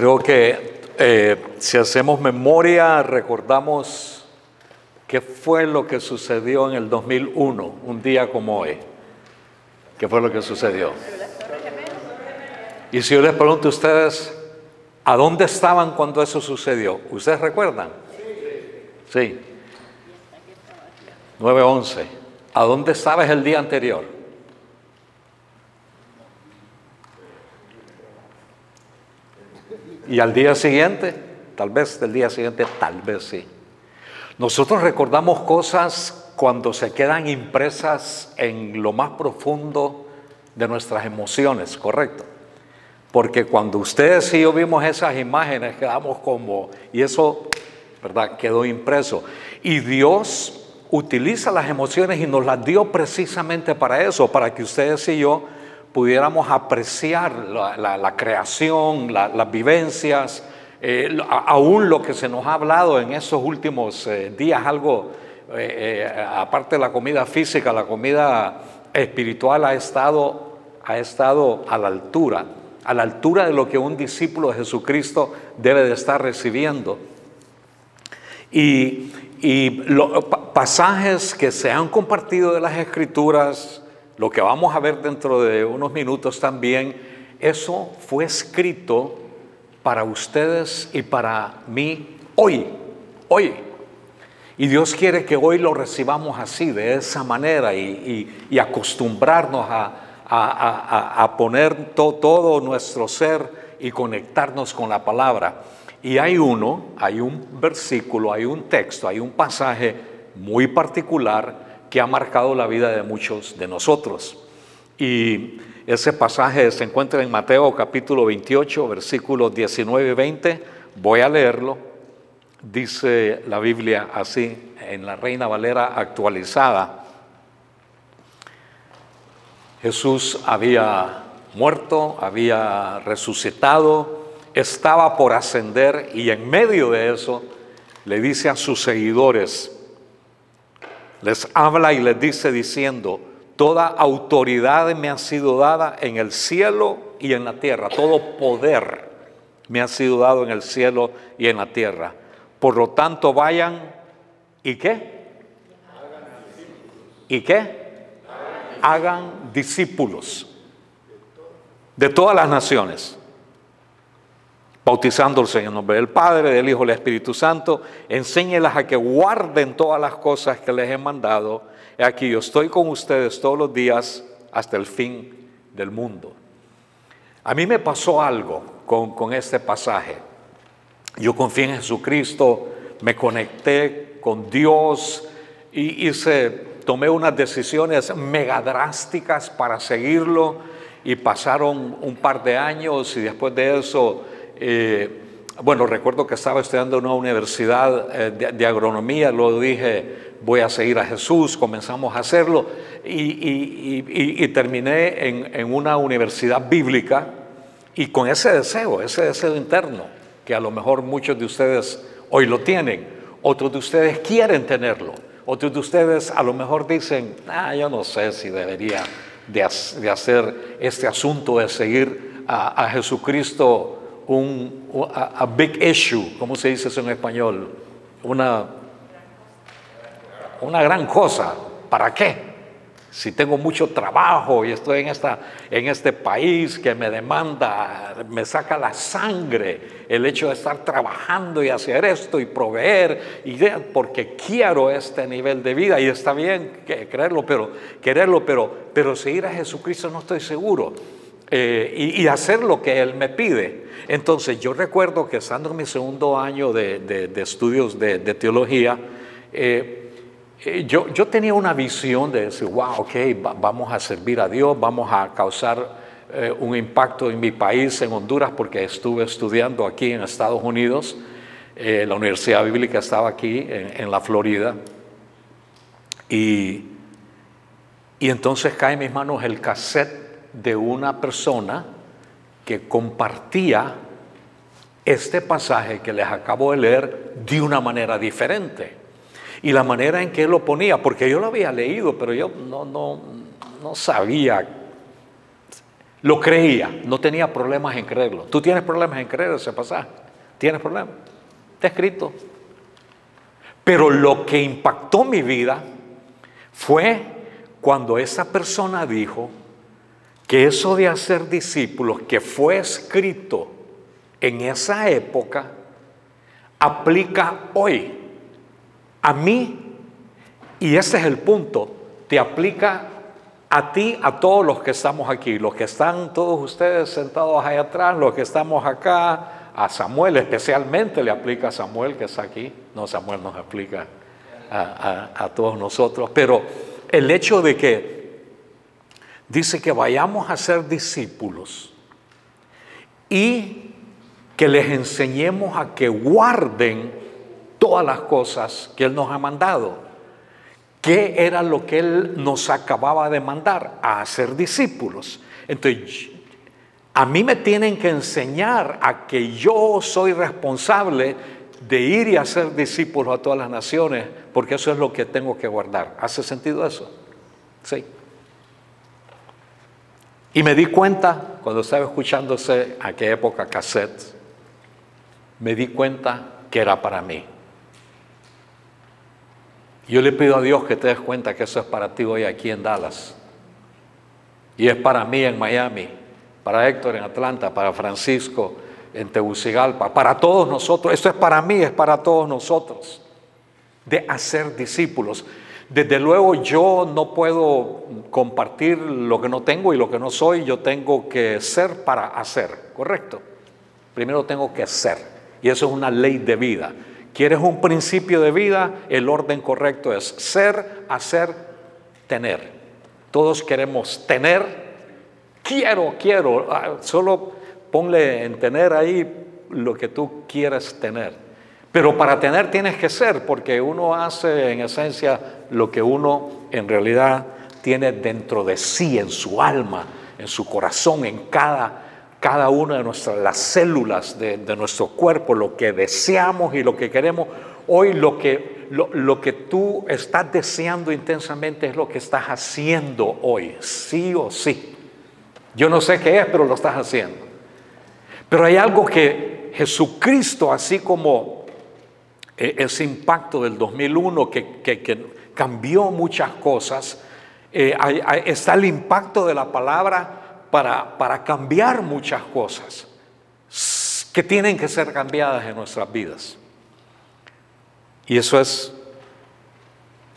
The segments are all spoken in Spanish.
Creo que eh, si hacemos memoria, recordamos qué fue lo que sucedió en el 2001, un día como hoy. ¿Qué fue lo que sucedió? Y si yo les pregunto a ustedes, ¿a dónde estaban cuando eso sucedió? ¿Ustedes recuerdan? Sí. 9-11. ¿A dónde estabas el día anterior? Y al día siguiente, tal vez del día siguiente, tal vez sí. Nosotros recordamos cosas cuando se quedan impresas en lo más profundo de nuestras emociones, ¿correcto? Porque cuando ustedes y yo vimos esas imágenes, quedamos como, y eso, ¿verdad? Quedó impreso. Y Dios utiliza las emociones y nos las dio precisamente para eso, para que ustedes y yo pudiéramos apreciar la, creación, las vivencias, eh, aún lo que se nos ha hablado en esos últimos eh, días, algo, eh, aparte de la comida física, la comida espiritual ha estado, ha estado a la altura, a la altura de lo que un discípulo de Jesucristo debe de estar recibiendo. Y, los pasajes que se han compartido de las escrituras, lo que vamos a ver dentro de unos minutos también, eso fue escrito para ustedes y para mí hoy, hoy. Y Dios quiere que hoy lo recibamos así, de esa manera, y, acostumbrarnos a, poner todo nuestro ser y conectarnos con la palabra. Y hay uno, hay un versículo, hay un texto, hay un pasaje muy particular que ha marcado la vida de muchos de nosotros. Y ese pasaje se encuentra en Mateo capítulo 28, versículos 19 y 20. Voy a leerlo. Dice la Biblia así, en la Reina Valera actualizada. Jesús había muerto, había resucitado, estaba por ascender y en medio de eso le dice a sus seguidores, les habla y les dice diciendo, toda autoridad me ha sido dada en el cielo y en la tierra, todo poder me ha sido dado en el cielo y en la tierra. Por lo tanto, vayan y qué? ¿Y qué? Hagan discípulos de todas las naciones bautizándolos en nombre del Padre, del Hijo del Espíritu Santo, enséñelas a que guarden todas las cosas que les he mandado. He aquí yo estoy con ustedes todos los días hasta el fin del mundo. A mí me pasó algo con, con este pasaje. Yo confié en Jesucristo, me conecté con Dios y tomé unas decisiones mega drásticas para seguirlo y pasaron un par de años y después de eso eh, bueno, recuerdo que estaba estudiando en una universidad eh, de, agronomía, luego dije, voy a seguir a Jesús, comenzamos a hacerlo y, terminé en, una universidad bíblica y con ese deseo, ese deseo interno, que a lo mejor muchos de ustedes hoy lo tienen, otros de ustedes quieren tenerlo, otros de ustedes a lo mejor dicen, ah, yo no sé si debería de, hacer este asunto de seguir a, a Jesucristo un a, big issue, ¿cómo se dice eso en español? Una, una gran cosa. ¿Para qué? Si tengo mucho trabajo y estoy en, esta, en este país que me demanda, me saca la sangre el hecho de estar trabajando y hacer esto y proveer, y porque quiero este nivel de vida y está bien creerlo, pero, quererlo, pero, pero seguir a Jesucristo no estoy seguro. Eh, y, hacer lo que Él me pide. Entonces yo recuerdo que estando en mi segundo año de, estudios de, teología, eh, eh, yo, yo, tenía una visión de decir, wow, ok, vamos a servir a Dios, vamos a causar un impacto en mi país, en Honduras, porque estuve estudiando aquí en Estados Unidos. la Universidad Bíblica estaba aquí, en, en la Florida. Y, y entonces cae en mis manos el cassette de una persona que compartía este pasaje que les acabo de leer de una manera diferente. Y la manera en que él lo ponía, porque yo lo había leído, pero yo no, no, no sabía Lo creía, no tenía problemas en creerlo. ¿Tú tienes problemas en creer ese pasaje? ¿Tienes problemas? Está escrito. Pero lo que impactó mi vida fue cuando esa persona dijo que eso de hacer discípulos que fue escrito en esa época aplica hoy a mí. Y ese es el punto, te aplica a ti, a todos los que estamos aquí, los que están todos ustedes sentados ahí atrás, los que estamos acá, a Samuel especialmente le aplica a Samuel que está aquí, no Samuel nos aplica a, todos nosotros, pero el hecho de que dice que vayamos a ser discípulos y que les enseñemos a que guarden todas las cosas que Él nos ha mandado. ¿Qué era lo que Él nos acababa de mandar? A hacer discípulos. Entonces, a mí me tienen que enseñar a que yo soy responsable de ir y hacer discípulos a todas las naciones, porque eso es lo que tengo que guardar. ¿Hace sentido eso? Sí. Y me di cuenta, cuando estaba escuchándose aquella época cassette, me di cuenta que era para mí. Yo le pido a Dios que te des cuenta que eso es para ti hoy aquí en Dallas. Y es para mí en Miami, para Héctor en Atlanta, para Francisco en Tegucigalpa, para todos nosotros. Esto es para mí, es para todos nosotros. De hacer discípulos. Desde luego yo no puedo compartir lo que no tengo y lo que no soy. Yo tengo que ser para hacer, ¿correcto? Primero tengo que ser. Y eso es una ley de vida. ¿Quieres un principio de vida? El orden correcto es ser, hacer, tener. Todos queremos tener. Quiero, quiero. Ah, solo ponle en tener ahí lo que tú quieres tener. Pero para tener tienes que ser, porque uno hace en esencia lo que uno en realidad tiene dentro de sí, en su alma, en su corazón, en cada cada una de nuestras, las células de, nuestro cuerpo, lo que deseamos y lo que queremos. Hoy lo que, lo, que tú estás deseando intensamente es lo que estás haciendo hoy, sí o sí. Yo no sé qué es, pero lo estás haciendo. Pero hay algo que Jesucristo, así como ese impacto del 2001 que, cambió muchas cosas, eh, está el impacto de la palabra para, cambiar muchas cosas que tienen que ser cambiadas en nuestras vidas. Y eso es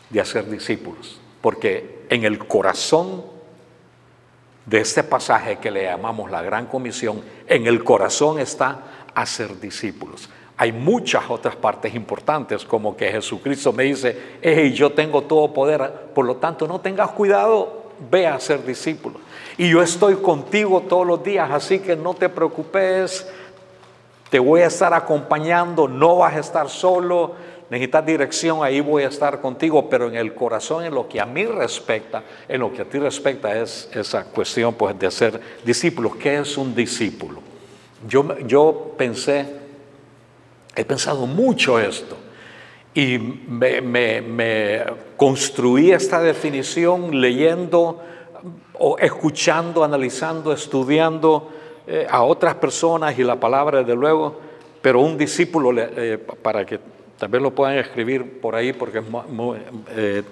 de hacer discípulos, porque en el corazón de este pasaje que le llamamos la gran comisión, en el corazón está hacer discípulos. Hay muchas otras partes importantes, como que Jesucristo me dice, hey, yo tengo todo poder, por lo tanto no tengas cuidado, ve a ser discípulos. Y yo estoy contigo todos los días, así que no te preocupes, te voy a estar acompañando, no vas a estar solo, necesitas dirección, ahí voy a estar contigo, pero en el corazón, en lo que a mí respecta, en lo que a ti respecta es esa cuestión pues, de ser discípulo. ¿Qué es un discípulo? Yo, yo pensé, he pensado mucho esto y me, construí esta definición leyendo o escuchando, analizando, estudiando eh, a otras personas y la palabra, desde luego, pero un discípulo, eh, para que también lo puedan escribir por ahí, porque eh,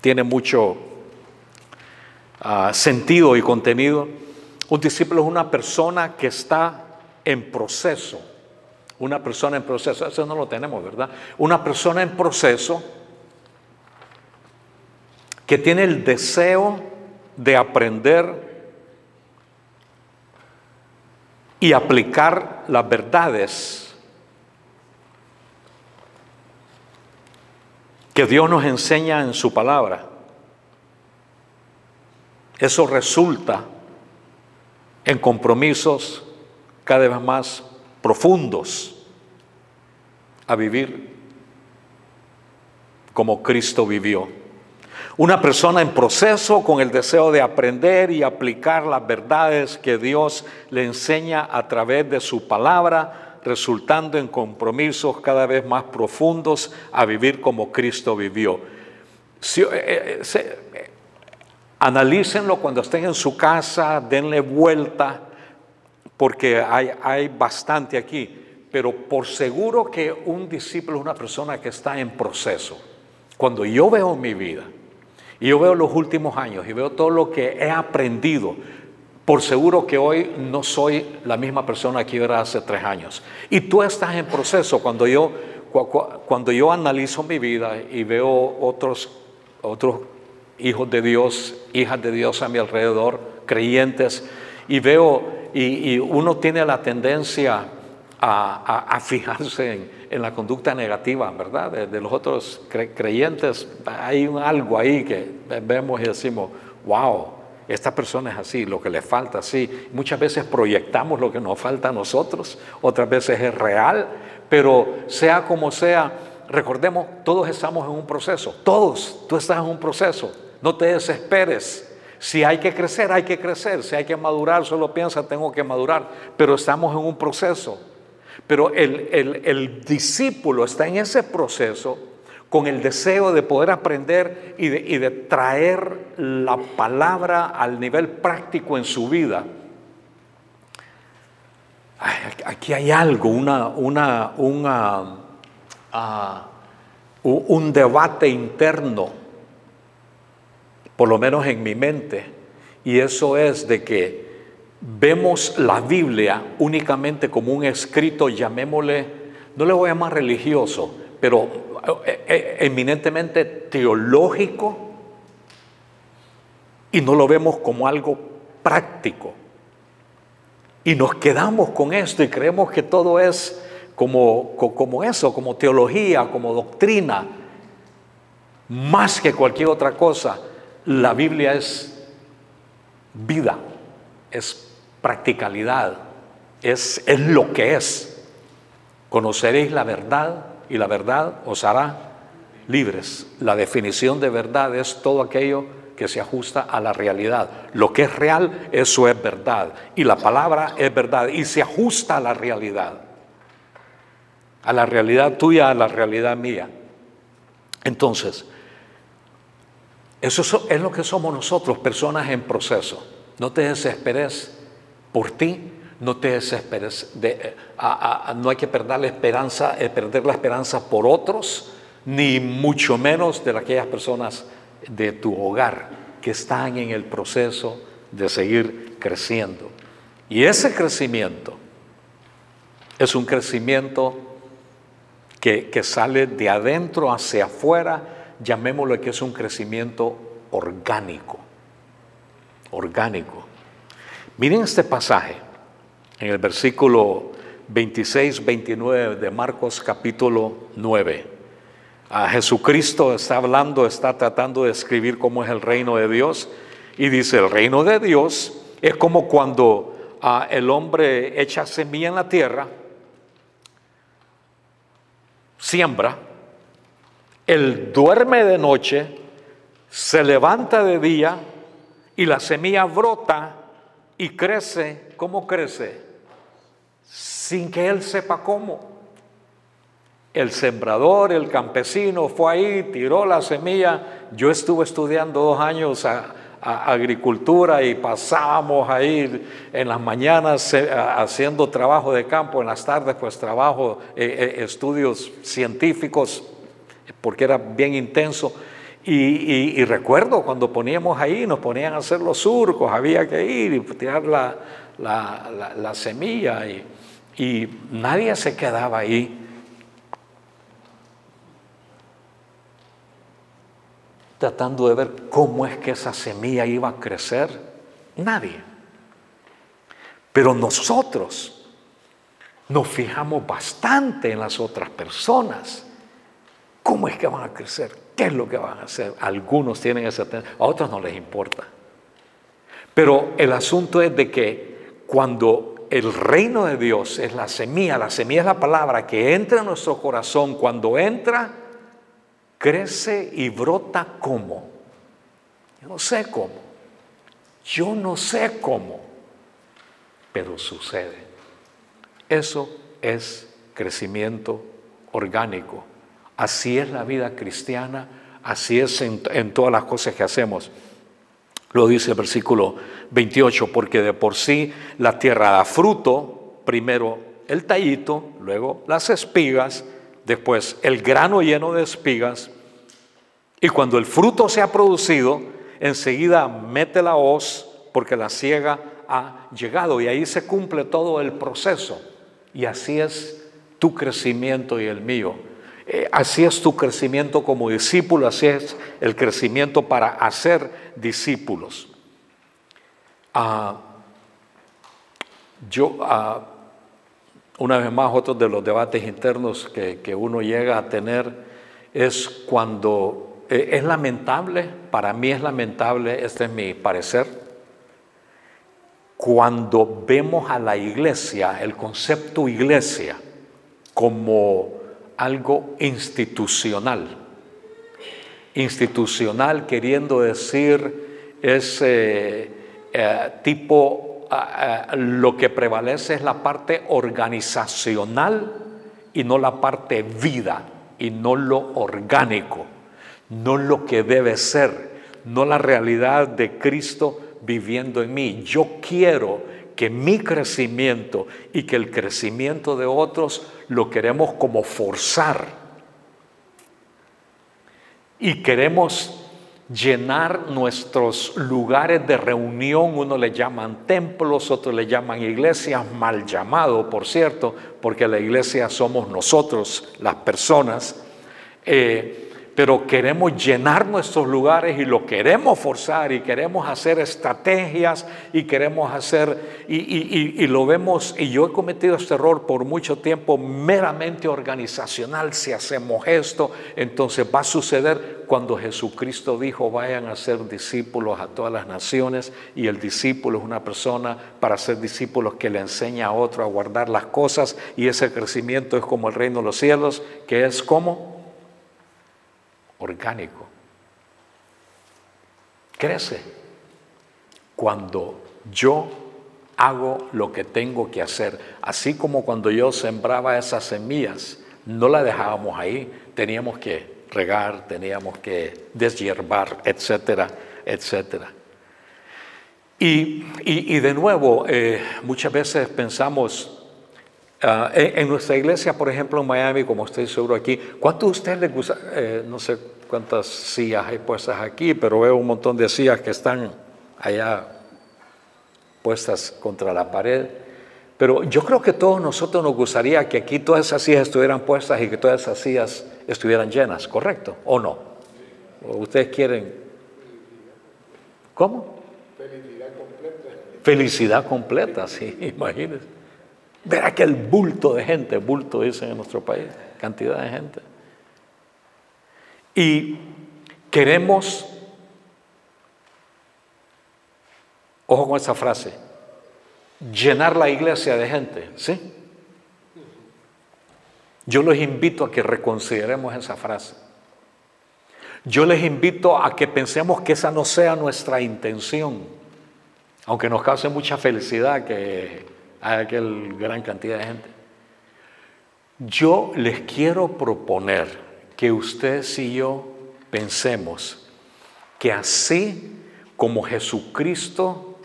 tiene mucho ah, sentido y contenido. Un discípulo es una persona que está en proceso. Una persona en proceso, eso no lo tenemos, ¿verdad? Una persona en proceso que tiene el deseo de aprender y aplicar las verdades que Dios nos enseña en su palabra. Eso resulta en compromisos cada vez más profundos a vivir como Cristo vivió. Una persona en proceso con el deseo de aprender y aplicar las verdades que Dios le enseña a través de su palabra, resultando en compromisos cada vez más profundos a vivir como Cristo vivió. Eh, eh, Analícenlo cuando estén en su casa, denle vuelta, porque hay, hay bastante aquí. Pero por seguro que un discípulo es una persona que está en proceso. Cuando yo veo mi vida, y yo veo los últimos años y veo todo lo que he aprendido, por seguro que hoy no soy la misma persona que era hace tres años. Y tú estás en proceso cuando yo, cuando yo analizo mi vida y veo otros, otros hijos de Dios, hijas de Dios a mi alrededor, creyentes, y veo, y, uno tiene la tendencia a, fijarse en, la conducta negativa, ¿verdad? De, los otros creyentes, hay algo ahí que vemos y decimos, wow, esta persona es así, lo que le falta así. Muchas veces proyectamos lo que nos falta a nosotros, otras veces es real, pero sea como sea, recordemos, todos estamos en un proceso, todos, tú estás en un proceso, no te desesperes. Si hay que crecer, hay que crecer, si hay que madurar, solo piensa, tengo que madurar, pero estamos en un proceso. Pero el, el discípulo está en ese proceso con el deseo de poder aprender y de, traer la palabra al nivel práctico en su vida. aquí hay algo, una, una, ah, un debate interno, por lo menos en mi mente, y eso es de que vemos la Biblia únicamente como un escrito, llamémosle, no le voy a llamar religioso, pero eh, eh, eminentemente teológico y no lo vemos como algo práctico. Y nos quedamos con esto y creemos que todo es como, como eso, como teología, como doctrina, más que cualquier otra cosa. La Biblia es vida, es practicalidad, es, es lo que es. Conoceréis la verdad y la verdad os hará libres. La definición de verdad es todo aquello que se ajusta a la realidad. Lo que es real, eso es verdad. Y la palabra es verdad y se ajusta a la realidad. A la realidad tuya, a la realidad mía. Entonces, eso es lo que somos nosotros, personas en proceso. No te desesperes por ti, no te desesperes, de, no hay que perder la esperanza, eh, perder la esperanza por otros, ni mucho menos de aquellas personas de tu hogar que están en el proceso de seguir creciendo. Y ese crecimiento es un crecimiento que sale de adentro hacia afuera, llamémoslo que es un crecimiento orgánico, orgánico. Miren este pasaje en el versículo 26, 29 de Marcos capítulo 9. A Jesucristo está hablando, está tratando de escribir cómo es el reino de Dios y dice, el reino de Dios es como cuando ah, el hombre echa semilla en la tierra, siembra, él duerme de noche, se levanta de día y la semilla brota y crece. ¿Cómo crece? sin que él sepa cómo. El sembrador, el campesino fue ahí, tiró la semilla. Yo estuve estudiando dos años a, agricultura y pasábamos ahí en las mañanas eh, haciendo trabajo de campo, en las tardes pues trabajo, eh, eh, estudios científicos, porque era bien intenso. Y, recuerdo cuando poníamos ahí, nos ponían a hacer los surcos, había que ir y tirar la, la semilla. Y nadie se quedaba ahí. tratando de ver cómo es que esa semilla iba a crecer. Nadie. Pero nosotros nos fijamos bastante en las otras personas. ¿Cómo es que van a crecer? ¿Qué es lo que van a hacer? Algunos tienen esa tendencia, a otros no les importa. Pero el asunto es de que cuando el reino de Dios es la semilla, la semilla es la palabra que entra en nuestro corazón. Cuando entra, crece y brota como. Yo no sé cómo. Yo no sé cómo. Pero sucede. Eso es crecimiento orgánico. Así es la vida cristiana, así es en, todas las cosas que hacemos. Lo dice el versículo 28, porque de por sí la tierra da fruto, primero el tallito, luego las espigas, después el grano lleno de espigas, y cuando el fruto se ha producido, enseguida mete la hoz, porque la ciega ha llegado, y ahí se cumple todo el proceso. Y así es tu crecimiento y el mío. Eh, así es tu crecimiento como discípulo, así es el crecimiento para hacer discípulos. Ah, yo, ah, una vez más, otro de los debates internos que, uno llega a tener es cuando eh, es lamentable, para mí es lamentable, este es mi parecer, cuando vemos a la iglesia, el concepto iglesia, como algo institucional. Institucional queriendo decir ese eh, tipo, ah, ah, lo que prevalece es la parte organizacional y no la parte vida y no lo orgánico, no lo que debe ser, no la realidad de Cristo viviendo en mí. Yo quiero que mi crecimiento y que el crecimiento de otros lo queremos como forzar. Y queremos llenar nuestros lugares de reunión, uno le llaman templos, otros le llaman iglesias, mal llamado, por cierto, porque la iglesia somos nosotros, las personas. Eh, pero queremos llenar nuestros lugares y lo queremos forzar y queremos hacer estrategias y queremos hacer, y, lo vemos, y yo he cometido este error por mucho tiempo, meramente organizacional, si hacemos esto, entonces va a suceder cuando Jesucristo dijo, vayan a ser discípulos a todas las naciones, y el discípulo es una persona para ser discípulos que le enseña a otro a guardar las cosas, y ese crecimiento es como el reino de los cielos, que es como orgánico. Crece cuando yo hago lo que tengo que hacer. Así como cuando yo sembraba esas semillas, no las dejábamos ahí, teníamos que regar, teníamos que deshiervar, etcétera, etcétera. Y, de nuevo, eh, muchas veces pensamos, Ah, en, nuestra iglesia, por ejemplo, en Miami, como estoy seguro aquí, ¿cuánto a usted les gusta? Eh, no sé cuántas sillas hay puestas aquí, pero veo un montón de sillas que están allá puestas contra la pared. Pero yo creo que todos nosotros nos gustaría que aquí todas esas sillas estuvieran puestas y que todas esas sillas estuvieran llenas, ¿correcto? ¿O no? ¿O ustedes quieren? ¿Cómo? Felicidad completa. Felicidad completa, sí, imagínense. Ver aquel bulto de gente, bulto dicen en nuestro país, cantidad de gente. Y queremos, ojo con esa frase, llenar la iglesia de gente, ¿sí? Yo les invito a que reconsideremos esa frase. Yo les invito a que pensemos que esa no sea nuestra intención, aunque nos cause mucha felicidad que a aquel gran cantidad de gente. Yo les quiero proponer que ustedes y yo pensemos que así como Jesucristo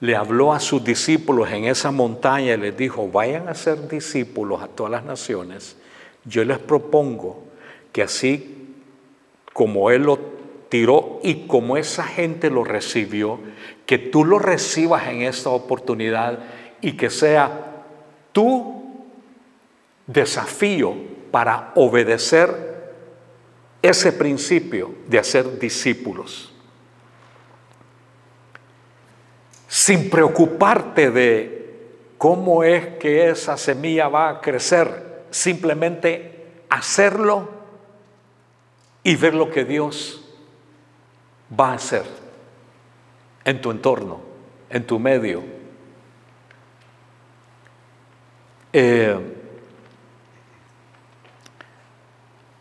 le habló a sus discípulos en esa montaña y les dijo, vayan a ser discípulos a todas las naciones, yo les propongo que así como Él lo tiró y como esa gente lo recibió, que tú lo recibas en esta oportunidad y que sea tu desafío para obedecer ese principio de hacer discípulos. Sin preocuparte de cómo es que esa semilla va a crecer, simplemente hacerlo y ver lo que Dios va a hacer en tu entorno, en tu medio, Eh,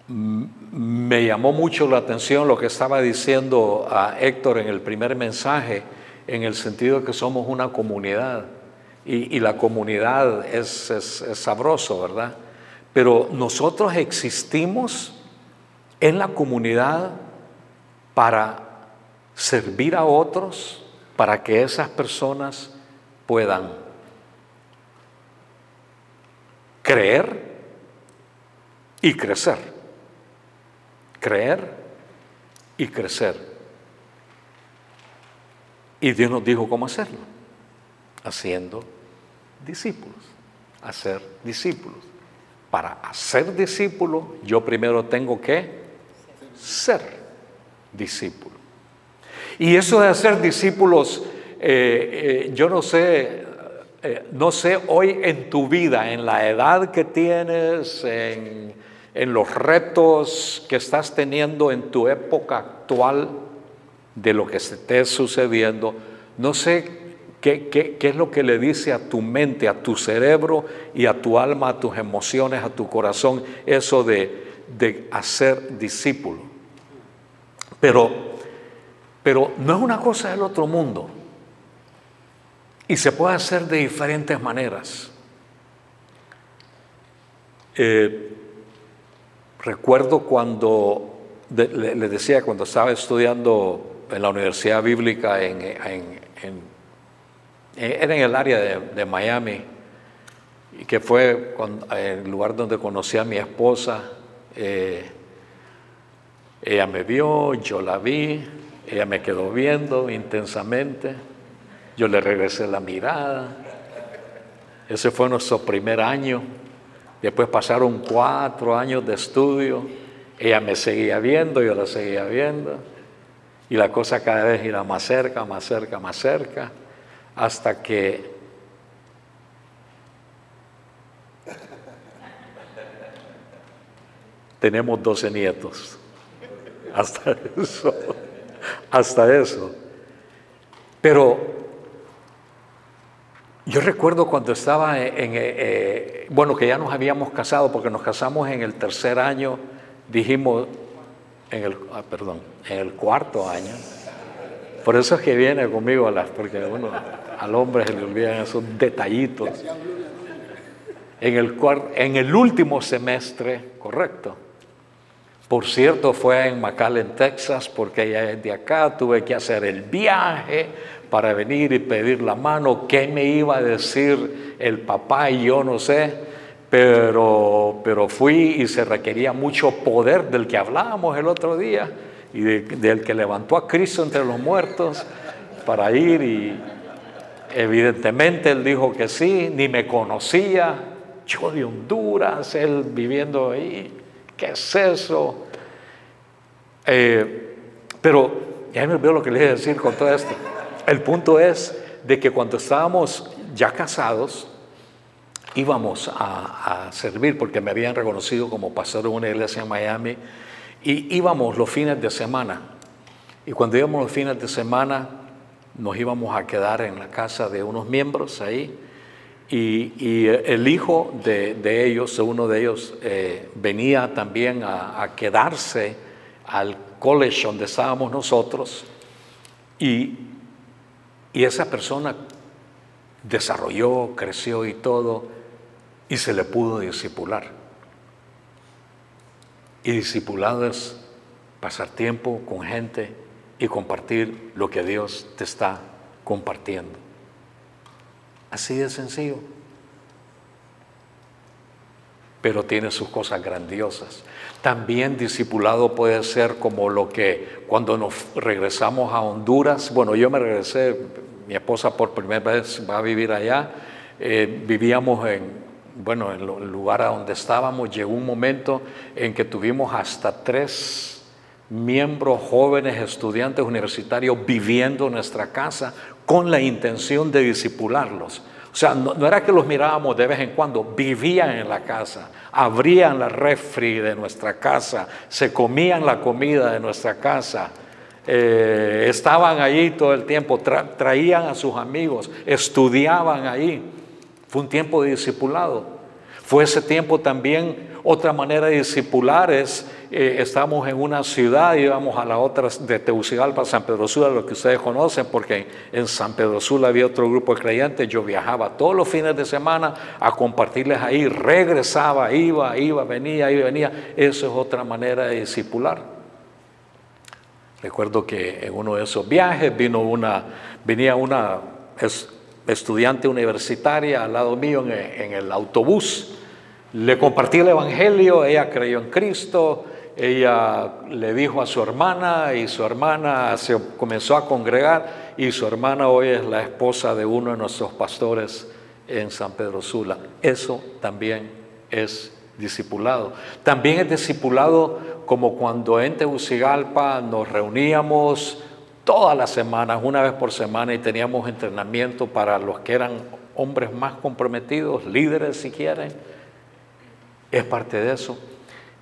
me llamó mucho la atención lo que estaba diciendo a Héctor en el primer mensaje, en el sentido de que somos una comunidad y, la comunidad es, es, sabroso, ¿verdad? Pero nosotros existimos en la comunidad para servir a otros para que esas personas puedan creer y crecer. Creer y crecer. Y Dios nos dijo cómo hacerlo. Haciendo discípulos. Hacer discípulos. Para hacer discípulos, yo primero tengo que ser discípulo. Y eso de hacer discípulos, eh, eh, yo no sé, eh, no sé hoy en tu vida, en la edad que tienes, en, en los retos que estás teniendo en tu época actual de lo que se esté sucediendo, no sé ¿Qué, qué, qué es lo que le dice a tu mente, a tu cerebro y a tu alma, a tus emociones, a tu corazón, eso de, de hacer discípulo? Pero, pero no es una cosa del otro mundo. Y se puede hacer de diferentes maneras. Eh, recuerdo cuando, le, decía, cuando estaba estudiando en la Universidad Bíblica en, era en el área de, Miami, y que fue el lugar donde conocí a mi esposa. Eh, ella me vio, yo la vi, ella me quedó viendo intensamente, yo le regresé la mirada. Ese fue nuestro primer año. Después pasaron cuatro años de estudio. Ella me seguía viendo, yo la seguía viendo. Y la cosa cada vez iba más cerca, más cerca, más cerca, hasta que tenemos 12 nietos. Hasta eso. Hasta eso. Pero yo recuerdo cuando estaba en, eh, eh, bueno, que ya nos habíamos casado, porque nos casamos en el tercer año, dijimos, en el, ah, perdón, en el cuarto año. Por eso es que viene conmigo, a las, porque bueno, al hombre se le olvidan esos detallitos. En el, en el último semestre, correcto, por cierto, fue en McAllen, Texas, porque ella es de acá, tuve que hacer el viaje para venir y pedir la mano. ¿Qué me iba a decir el papá? Y yo no sé, pero, pero fui y se requería mucho poder del que hablábamos el otro día y del que levantó a Cristo entre los muertos para ir y evidentemente él dijo que sí, ni me conocía, yo de Honduras, él viviendo ahí ¿Qué es eso? Eh, pero ya me olvidó lo que le iba a decir con todo esto. El punto es de que cuando estábamos ya casados, íbamos a, servir porque me habían reconocido como pastor de una iglesia en Miami y íbamos los fines de semana. Y cuando íbamos los fines de semana, nos íbamos a quedar en la casa de unos miembros ahí y, el hijo de, ellos, uno de ellos, eh, venía también a, quedarse al college donde estábamos nosotros y, y esa persona desarrolló, creció y todo, y se le pudo discipular. Y discipulado es pasar tiempo con gente y compartir lo que Dios te está compartiendo. Así de sencillo. Pero tiene sus cosas grandiosas. También discipulado puede ser como lo que cuando nos regresamos a Honduras, bueno, yo me regresé, mi esposa por primera vez va a vivir allá, eh, vivíamos en, bueno, en el lugar a donde estábamos, llegó un momento en que tuvimos hasta tres miembros jóvenes, estudiantes universitarios viviendo en nuestra casa con la intención de disipularlos. O sea, no, era que los mirábamos de vez en cuando, vivían en la casa, abrían la refri de nuestra casa, se comían la comida de nuestra casa, eh, estaban allí todo el tiempo, traían a sus amigos, estudiaban ahí. Fue un tiempo de discipulado. Fue ese tiempo también otra manera de discipular es, eh, estamos en una ciudad, íbamos a la otra de Tegucigalpa, San Pedro Sula, lo que ustedes conocen, porque en San Pedro Sula había otro grupo de creyentes, yo viajaba todos los fines de semana a compartirles ahí, regresaba, iba, iba, venía, iba, venía. Eso es otra manera de discipular. Recuerdo que en uno de esos viajes vino una, venía una estudiante universitaria al lado mío en el autobús. Le compartí el Evangelio, ella creyó en Cristo, ella le dijo a su hermana y su hermana se comenzó a congregar y su hermana hoy es la esposa de uno de nuestros pastores en San Pedro Sula. Eso también es discipulado. También es discipulado como cuando en Tegucigalpa nos reuníamos todas las semanas, una vez por semana, y teníamos entrenamiento para los que eran hombres más comprometidos, líderes si quieren. Es parte de eso.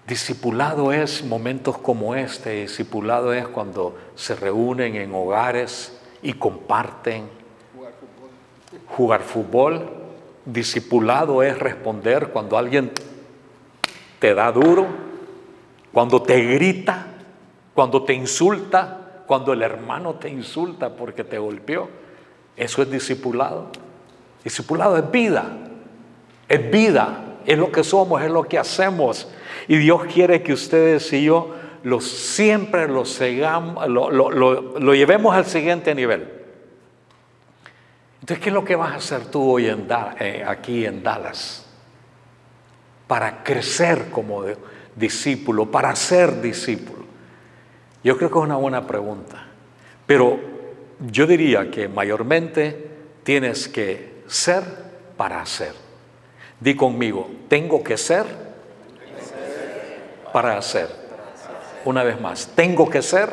Discipulado es momentos como este, discipulado es cuando se reúnen en hogares y comparten. Jugar fútbol. Jugar fútbol. Discipulado es responder cuando alguien te da duro, cuando te grita, cuando te insulta, cuando el hermano te insulta porque te golpeó. Eso es discipulado. Discipulado es vida. Es vida. Es lo que somos, es lo que hacemos. Y Dios quiere que ustedes y yo siempre lo, llevemos al siguiente nivel. Entonces, ¿qué es lo que vas a hacer tú hoy eh, aquí en Dallas? Para crecer como discípulo, para ser discípulo. Yo creo que es una buena pregunta. Pero yo diría que mayormente tienes que ser para hacer. Di conmigo, tengo que ser para hacer. Una vez más, tengo que ser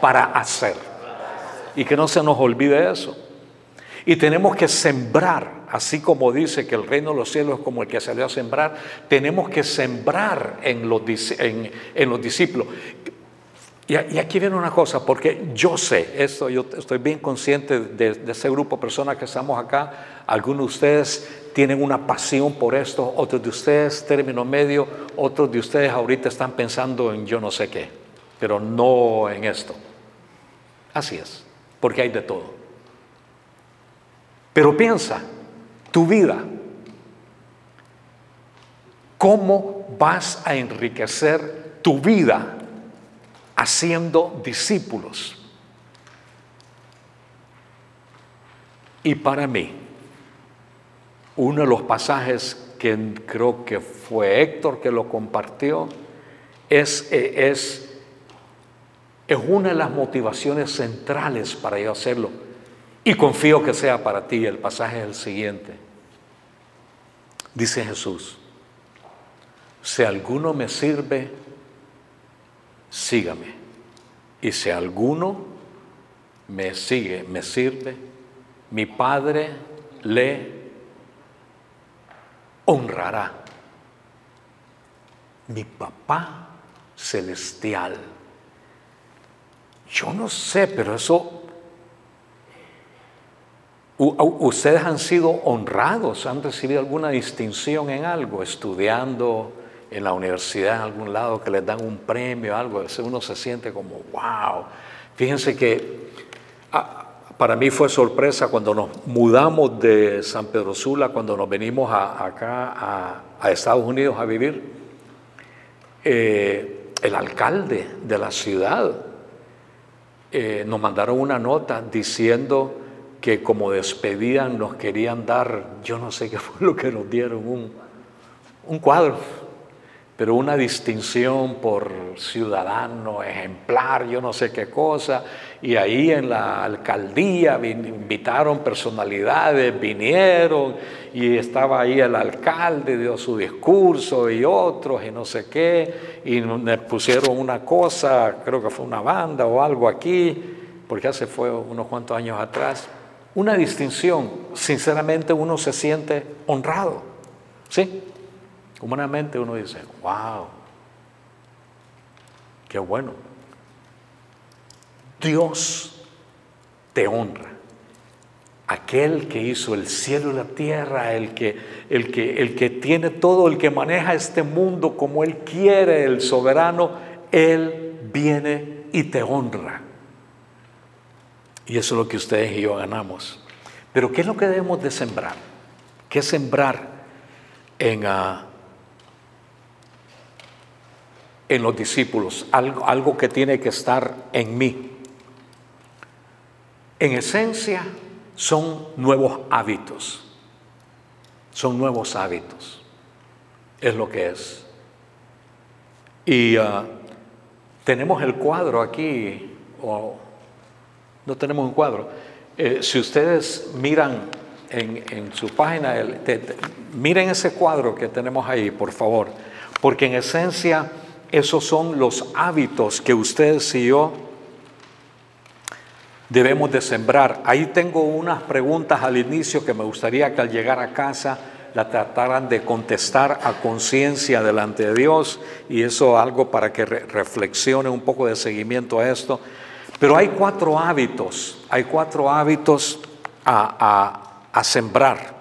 para hacer. Y que no se nos olvide eso. Y tenemos que sembrar, así como dice que el reino de los cielos es como el que salió a sembrar, tenemos que sembrar en los, en, los discípulos. Y, aquí viene una cosa, porque yo sé, esto yo estoy bien consciente de, ese grupo de personas que estamos acá, algunos de ustedes tienen una pasión por esto, otros de ustedes término medio, otros de ustedes ahorita están pensando en yo no sé qué, pero no en esto. Así es, porque hay de todo. Pero piensa, tu vida, ¿cómo vas a enriquecer tu vida haciendo discípulos? Y para mí, uno de los pasajes que creo que fue Héctor que lo compartió es, eh, es, es una de las motivaciones centrales para yo hacerlo. Y confío que sea para ti. El pasaje es el siguiente. Dice Jesús, si alguno me sirve, sígame. Y si alguno me sigue, me sirve, mi Padre le honrará. Mi papá celestial. Yo no sé, pero eso... Ustedes han sido honrados, han recibido alguna distinción en algo, estudiando en la universidad en algún lado que les dan un premio, algo, uno se siente como, wow. Fíjense que ah, para mí fue sorpresa cuando nos mudamos de San Pedro Sula, cuando nos venimos acá a, Estados Unidos a vivir. Eh, el alcalde de la ciudad eh, nos mandaron una nota diciendo que como despedían nos querían dar, yo no sé qué fue lo que nos dieron, un cuadro pero una distinción por ciudadano ejemplar, yo no sé qué cosa, y ahí en la alcaldía invitaron personalidades, vinieron, y estaba ahí el alcalde, dio su discurso, y otros, y no sé qué, y me pusieron una cosa, creo que fue una banda o algo aquí, porque hace fue unos cuantos años atrás, una distinción, sinceramente uno se siente honrado, ¿sí? Humanamente uno dice, wow, qué bueno. Dios te honra. Aquel que hizo el cielo y la tierra, el que, el, que, el que tiene todo, el que maneja este mundo como Él quiere, el soberano, Él viene y te honra. Y eso es lo que ustedes y yo ganamos. Pero ¿qué es lo que debemos de sembrar? ¿Qué sembrar en, uh, en los discípulos, algo, algo que tiene que estar en mí. En esencia, son nuevos hábitos. Son nuevos hábitos. Es lo que es. Y ah, tenemos el cuadro aquí, o no tenemos un cuadro. Eh, si ustedes miran en, su página, miren ese cuadro que tenemos ahí, por favor, porque en esencia esos son los hábitos que ustedes y yo debemos de sembrar. Ahí tengo unas preguntas al inicio que me gustaría que al llegar a casa la trataran de contestar a conciencia delante de Dios y eso algo para que reflexione un poco de seguimiento a esto. Pero hay cuatro hábitos, hay cuatro hábitos a sembrar.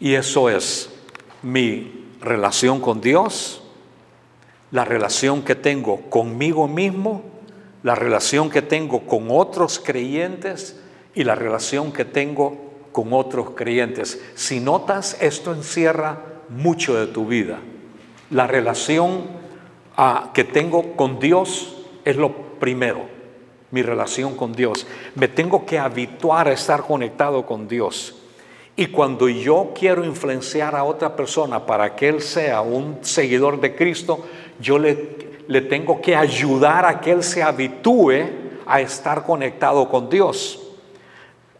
Y eso es mi relación con Dios, la relación que tengo conmigo mismo, la relación que tengo con otros creyentes y la relación que tengo con otros creyentes. Si notas, esto encierra mucho de tu vida. La relación ah, que tengo con Dios es lo primero mi relación con Dios. Me tengo que habituar a estar conectado con Dios. Y cuando yo quiero influenciar a otra persona para que él sea un seguidor de Cristo, yo le, le tengo que ayudar a que él se habitúe a estar conectado con Dios.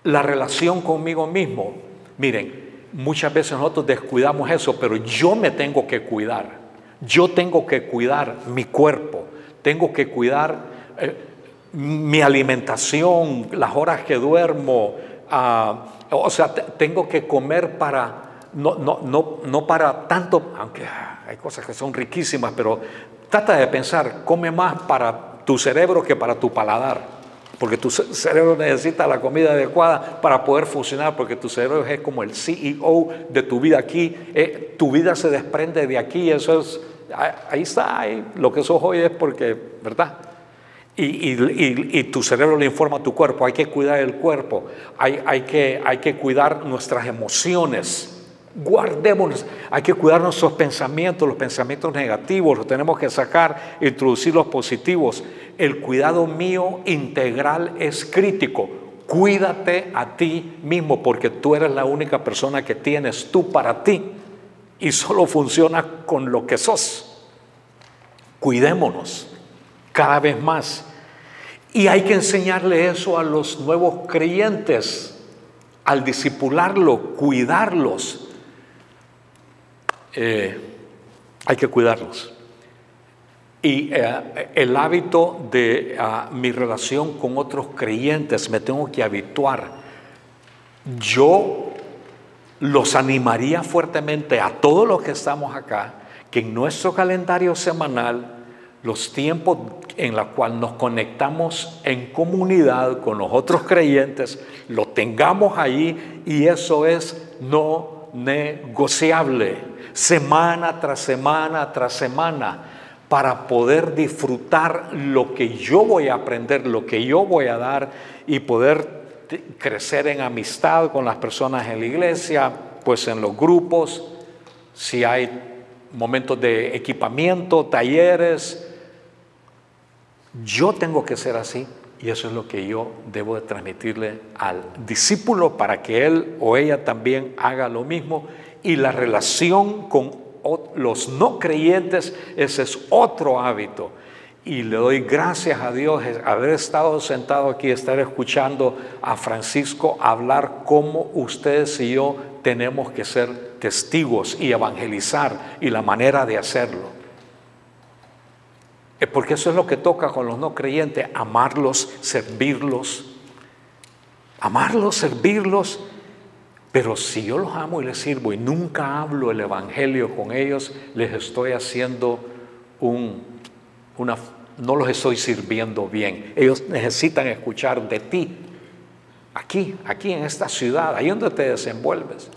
La relación conmigo mismo. Miren, muchas veces nosotros descuidamos eso, pero yo me tengo que cuidar. Yo tengo que cuidar mi cuerpo. Tengo que cuidar... Eh, mi alimentación, las horas que duermo, ah, o sea, tengo que comer para, no, no, no, no para tanto, aunque hay cosas que son riquísimas, pero trata de pensar, come más para tu cerebro que para tu paladar. Porque tu cerebro necesita la comida adecuada para poder funcionar, porque tu cerebro es como el CEO de tu vida aquí. Eh, tu vida se desprende de aquí, eso es, ahí está, ahí, lo que sos hoy es porque, ¿verdad? Y, tu cerebro le informa a tu cuerpo, hay que cuidar el cuerpo, hay, hay, que, hay que cuidar nuestras emociones, guardémonos, hay que cuidar nuestros pensamientos, los pensamientos negativos, los tenemos que sacar, introducir los positivos. El cuidado mío integral es crítico. Cuídate a ti mismo porque tú eres la única persona que tienes tú para ti y solo funciona con lo que sos. Cuidémonos cada vez más. Y hay que enseñarle eso a los nuevos creyentes, al discipularlo, cuidarlos. Eh, hay que cuidarlos. Y eh, el hábito de ah, mi relación con otros creyentes me tengo que habituar. Yo los animaría fuertemente a todos los que estamos acá que en nuestro calendario semanal los tiempos en los cuales nos conectamos en comunidad con los otros creyentes, lo tengamos ahí y eso es no negociable, semana tras semana tras semana, para poder disfrutar lo que yo voy a aprender, lo que yo voy a dar y poder crecer en amistad con las personas en la iglesia, pues en los grupos, si hay momentos de equipamiento, talleres, yo tengo que ser así y eso es lo que yo debo de transmitirle al discípulo para que él o ella también haga lo mismo. Y la relación con los no creyentes, ese es otro hábito. Y le doy gracias a Dios haber estado sentado aquí, estar escuchando a Francisco hablar cómo ustedes y yo tenemos que ser testigos y evangelizar y la manera de hacerlo. Porque eso es lo que toca con los no creyentes, amarlos, servirlos. Amarlos, servirlos. Pero si yo los amo y les sirvo y nunca hablo el Evangelio con ellos, les estoy haciendo un, una, no los estoy sirviendo bien. Ellos necesitan escuchar de ti, aquí, aquí en esta ciudad, ahí donde te desenvuelves.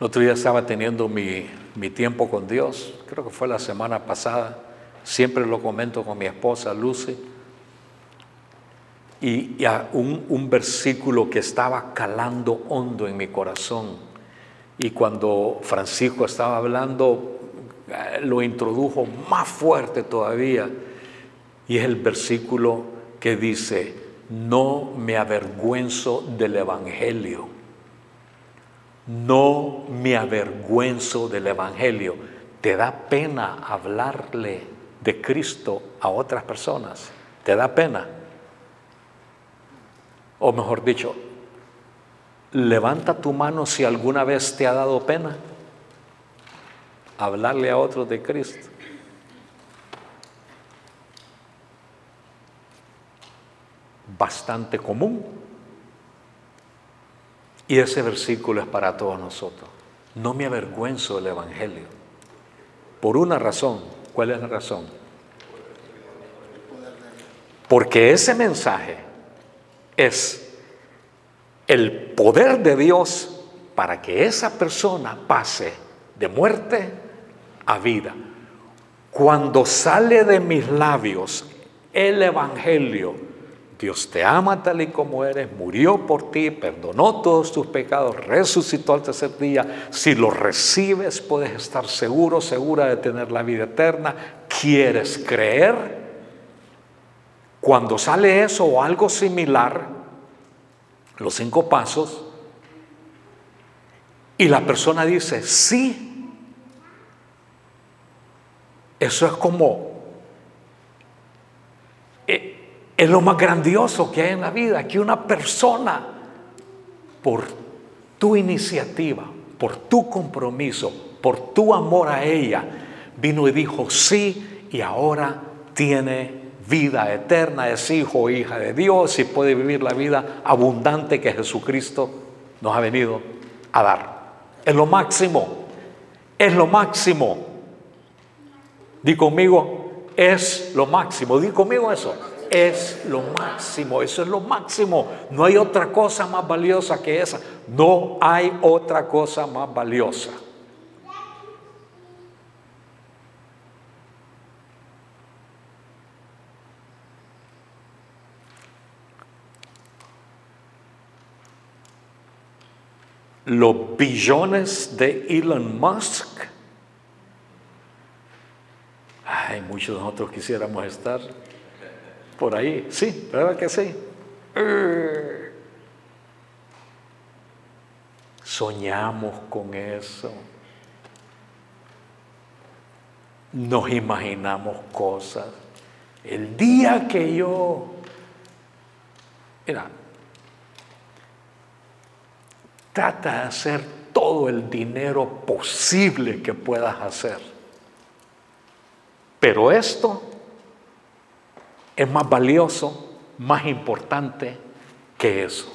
El otro día estaba teniendo mi, mi tiempo con Dios, creo que fue la semana pasada, siempre lo comento con mi esposa Lucy, y, un, un versículo que estaba calando hondo en mi corazón. Y cuando Francisco estaba hablando, eh, lo introdujo más fuerte todavía. Y es el versículo que dice, no me avergüenzo del Evangelio. No me avergüenzo del Evangelio. ¿Te da pena hablarle de Cristo a otras personas? ¿Te da pena? O mejor dicho, levanta tu mano si alguna vez te ha dado pena hablarle a otros de Cristo. Bastante común. Y ese versículo es para todos nosotros. No me avergüenzo del Evangelio. Por una razón. ¿Cuál es la razón? Porque ese mensaje es el poder de Dios para que esa persona pase de muerte a vida. Cuando sale de mis labios el Evangelio, Dios te ama tal y como eres, murió por ti, perdonó todos tus pecados, resucitó al tercer día. Si lo recibes, puedes estar seguro, segura de tener la vida eterna. ¿Quieres creer? Cuando sale eso o algo similar, los cinco pasos, y la persona dice, sí, eso es como, eh, es lo más grandioso que hay en la vida, que una persona, por tu iniciativa, por tu compromiso, por tu amor a ella, vino y dijo sí y ahora tiene vida eterna, es hijo o hija de Dios y puede vivir la vida abundante que Jesucristo nos ha venido a dar. Es lo máximo, es lo máximo. Di conmigo, es lo máximo. Di conmigo eso. Es lo máximo, eso es lo máximo. No hay otra cosa más valiosa que esa. No hay otra cosa más valiosa. Los billones de Elon Musk. Ay, muchos de nosotros quisiéramos estar por ahí. Sí, ¿verdad que sí? Soñamos con eso. Nos imaginamos cosas. El día que yo... Mira, Trata de hacer todo el dinero posible que puedas hacer. Pero esto es más valioso, más importante que eso.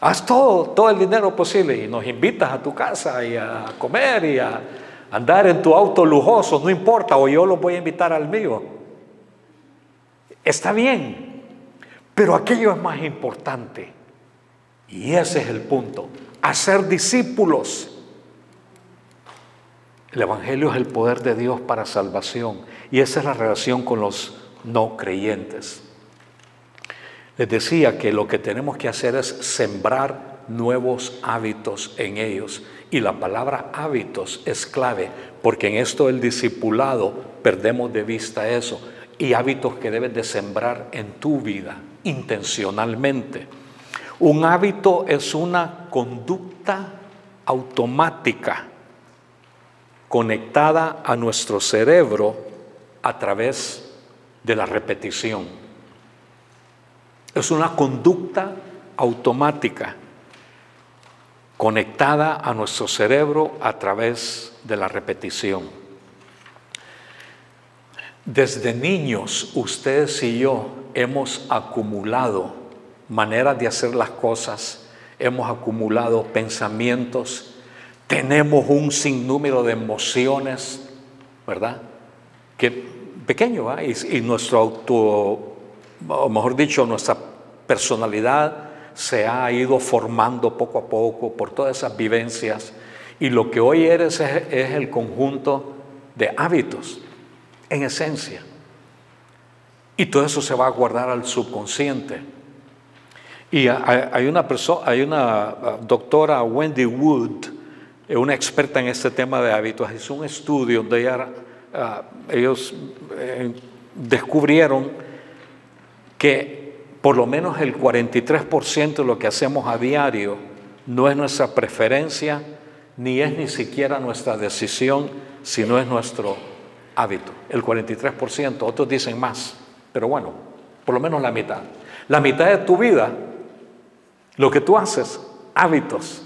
Haz todo, todo el dinero posible y nos invitas a tu casa y a comer y a andar en tu auto lujoso, no importa, o yo lo voy a invitar al mío. Está bien, pero aquello es más importante. Y ese es el punto, hacer discípulos. El Evangelio es el poder de Dios para salvación y esa es la relación con los no creyentes. Les decía que lo que tenemos que hacer es sembrar nuevos hábitos en ellos. Y la palabra hábitos es clave, porque en esto del discipulado perdemos de vista eso. Y hábitos que debes de sembrar en tu vida intencionalmente. Un hábito es una conducta automática conectada a nuestro cerebro a través de la repetición. Es una conducta automática conectada a nuestro cerebro a través de la repetición. Desde niños, ustedes y yo hemos acumulado maneras de hacer las cosas, hemos acumulado pensamientos, tenemos un sinnúmero de emociones, ¿verdad? Que pequeño, ¿va? Y, nuestro auto, o mejor dicho, nuestra personalidad se ha ido formando poco a poco por todas esas vivencias. Y lo que hoy eres es el conjunto de hábitos, en esencia. Y todo eso se va a guardar al subconsciente. Y hay una persona, hay una doctora Wendy Wood, una experta en este tema de hábitos, hizo un estudio donde ah, ellos eh, descubrieron que por lo menos el 43% de lo que hacemos a diario no es nuestra preferencia, ni es ni siquiera nuestra decisión, sino es nuestro hábito. El 43%, otros dicen más, pero bueno, por lo menos la mitad. La mitad de tu vida, lo que tú haces, hábitos.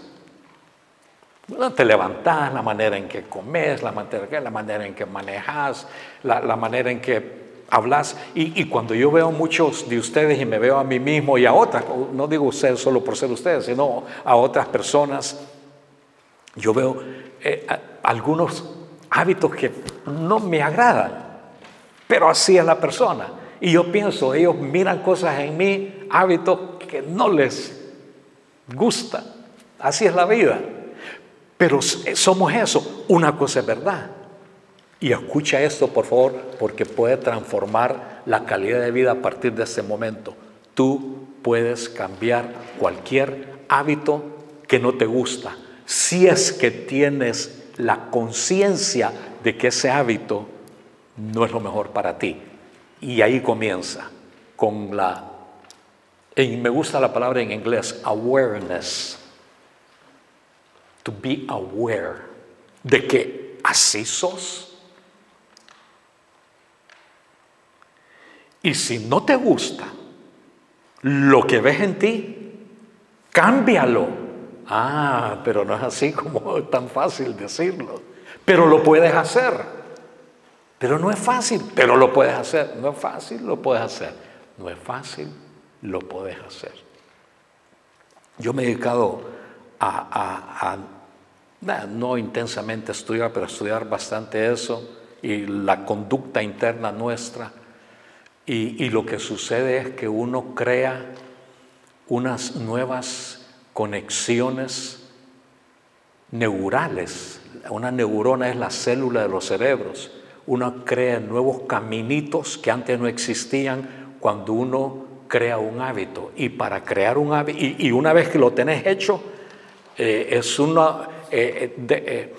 te levantas, la manera en que comes, la manera, la manera en que manejas, la, manera en que hablas. Y, cuando yo veo muchos de ustedes y me veo a mí mismo y a otras, no digo ustedes solo por ser ustedes, sino a otras personas, yo veo eh, algunos hábitos que no me agradan, pero así es la persona. Y yo pienso, ellos miran cosas en mí, hábitos que no les gusta. Así es la vida. Pero somos eso. Una cosa es verdad. Y escucha esto, por favor, porque puede transformar la calidad de vida a partir de ese momento. Tú puedes cambiar cualquier hábito que no te gusta. Si es que tienes la conciencia de que ese hábito no es lo mejor para ti. Y ahí comienza con la, y me gusta la palabra en inglés, awareness. To be aware de que así sos. Y si no te gusta lo que ves en ti, cámbialo. Ah, pero no es así como tan fácil decirlo. Pero lo puedes hacer. Pero no es fácil, pero lo puedes hacer. No es fácil, lo puedes hacer. No es fácil, lo puedes hacer. Yo me he dedicado a, no intensamente estudiar, pero estudiar bastante eso y la conducta interna nuestra. Y, y lo que sucede es que uno crea unas nuevas conexiones neurales. Una neurona es la célula de los cerebros uno crea nuevos caminitos que antes no existían cuando uno crea un hábito. Y para crear un hábito, y, una vez que lo tenés hecho, eh, es. Eh, eh,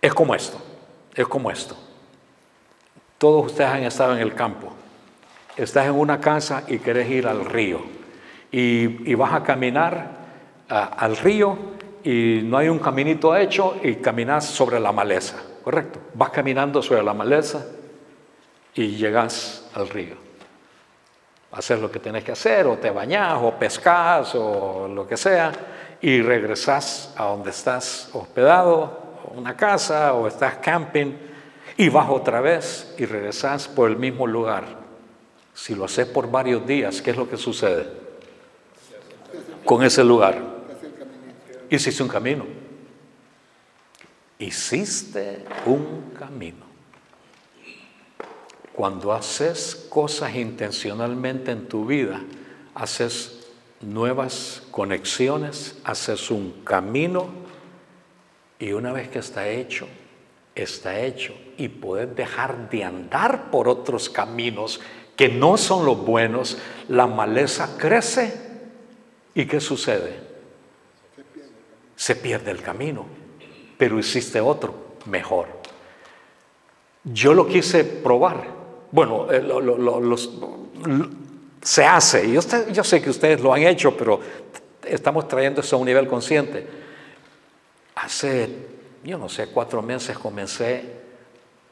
es como esto, es como esto. Todos ustedes han estado en el campo. Estás en una casa y querés ir al río. Y, vas a caminar al río y no hay un caminito hecho y caminas sobre la maleza. Correcto. Vas caminando sobre la maleza y llegas al río. Haces lo que tienes que hacer, o te bañas, o pescas, o lo que sea, y regresas a donde estás hospedado, una casa, o estás camping, y vas otra vez y regresas por el mismo lugar. Si lo haces por varios días, ¿qué es lo que sucede con ese lugar? Hiciste un camino. Hiciste un camino. Cuando haces cosas intencionalmente en tu vida, haces nuevas conexiones, haces un camino y una vez que está hecho, está hecho y puedes dejar de andar por otros caminos que no son los buenos, la maleza crece y ¿qué sucede? Se pierde el camino pero hiciste otro mejor. Yo lo quise probar. Bueno, eh, se hace. Yo, yo sé que ustedes lo han hecho, pero estamos trayendo eso a un nivel consciente. Hace, yo no sé, cuatro meses comencé,